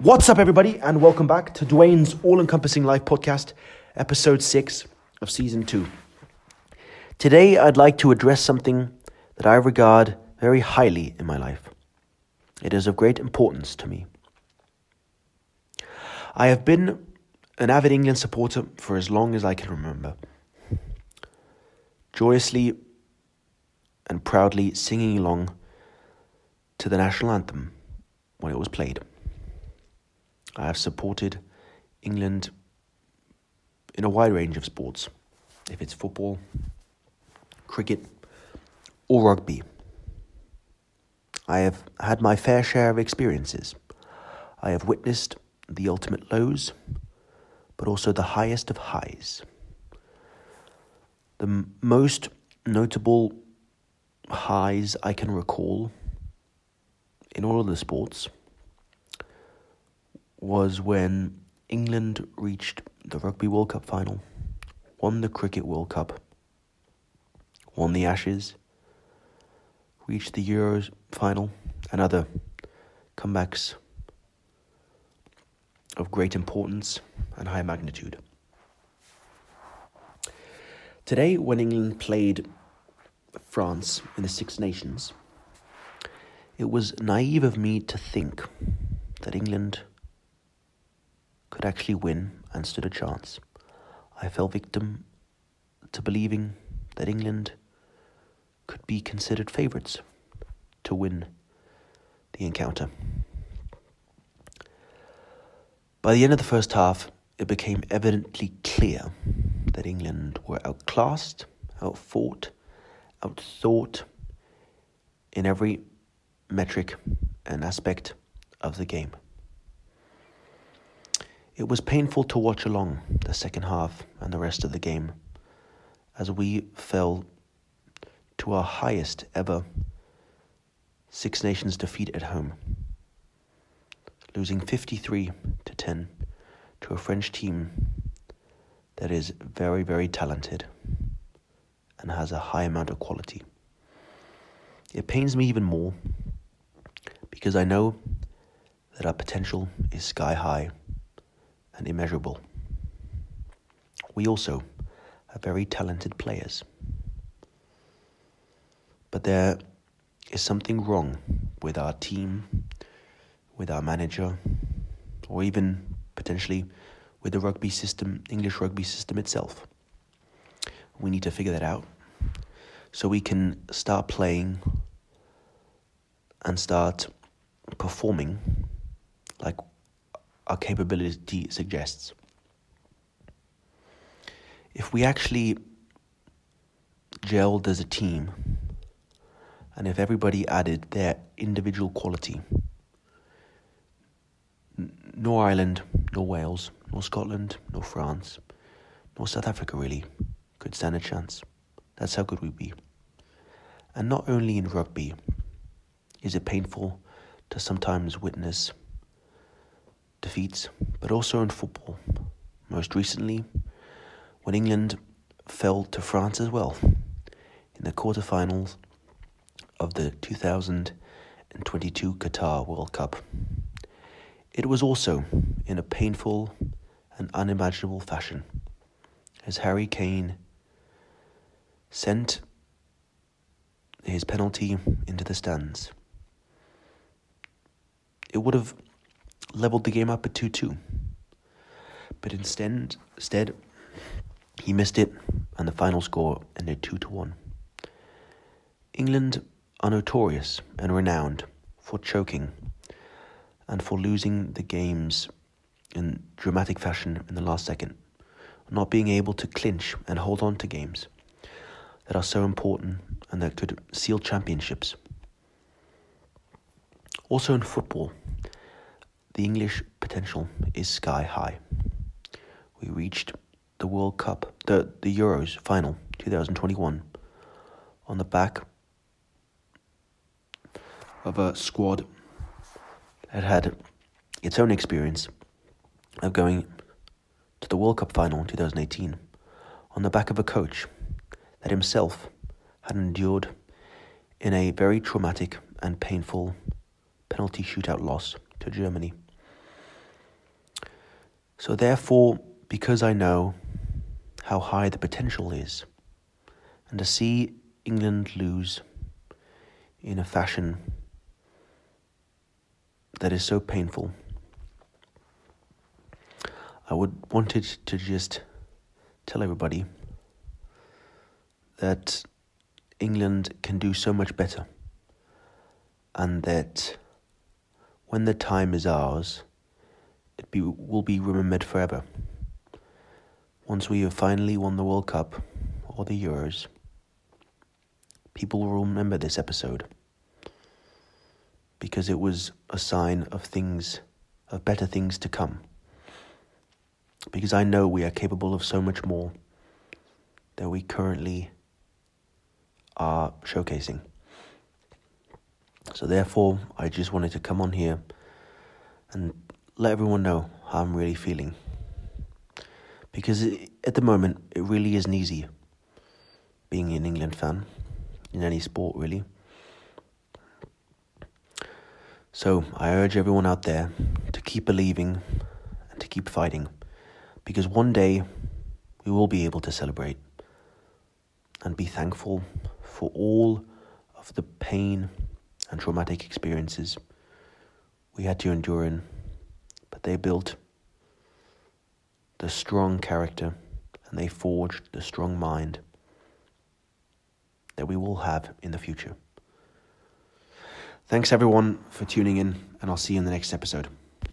What's up, everybody, and welcome back to Dwayne's All Encompassing Life podcast, episode 6 of season 2. Today, I'd like to address something that I regard very highly in my life. It is of great importance to me. I have been an avid England supporter for as long as I can remember, joyously and proudly singing along to the national anthem when it was played. I have supported England in a wide range of sports, if it's football, cricket, or rugby. I have had my fair share of experiences. I have witnessed the ultimate lows, but also the highest of highs. The m- most notable highs I can recall in all of the sports was when England reached the Rugby World Cup final, won the Cricket World Cup, won the Ashes, reached the Euros final, and other comebacks of great importance and high magnitude. Today, when England played France in the Six Nations, it was naive of me to think that England could actually win and stood a chance. I fell victim to believing that England could be considered favourites to win the encounter. By the end of the first half, it became evidently clear that England were outclassed, outfought, outthought in every metric and aspect of the game. It was painful to watch along the second half and the rest of the game as we fell to our highest ever Six Nations defeat at home, losing 53 to 10 to a French team that is very, very talented and has a high amount of quality. It pains me even more because I know that our potential is sky high and immeasurable. We also are very talented players. But there is something wrong with our team, with our manager, or even potentially with the rugby system, English rugby system itself. We need to figure that out so we can start playing and start performing like our capability suggests. If we actually gelled as a team, and if everybody added their individual quality, nor Ireland, nor Wales, nor Scotland, nor France, nor South Africa really could stand a chance. That's how good we'd be. And not only in rugby is it painful to sometimes witness defeats, but also in football. Most recently, when England fell to France as well in the quarterfinals of the 2022 Qatar World Cup. It was also in a painful and unimaginable fashion as Harry Kane sent his penalty into the stands. It would have leveled the game up at 2 2. But instead, instead, he missed it, and the final score ended 2 to 1. England are notorious and renowned for choking and for losing the games in dramatic fashion in the last second, not being able to clinch and hold on to games that are so important and that could seal championships. Also in football, the English potential is sky high. We reached the World Cup, the, the Euros final 2021 on the back of a squad that had its own experience of going to the World Cup final in 2018 on the back of a coach that himself had endured in a very traumatic and painful penalty shootout loss to Germany So, therefore, because I know how high the potential is, and to see England lose in a fashion that is so painful, I would wanted to just tell everybody that England can do so much better, and that when the time is ours, it be, will be remembered forever. Once we have finally won the World Cup or the Euros, people will remember this episode because it was a sign of things, of better things to come. Because I know we are capable of so much more than we currently are showcasing. So, therefore, I just wanted to come on here and let everyone know how I'm really feeling. Because it, at the moment, it really isn't easy being an England fan in any sport, really. So, I urge everyone out there to keep believing and to keep fighting. Because one day we will be able to celebrate and be thankful for all of the pain and traumatic experiences we had to endure in, but they built the strong character and they forged the strong mind that we will have in the future. Thanks everyone for tuning in, and I'll see you in the next episode.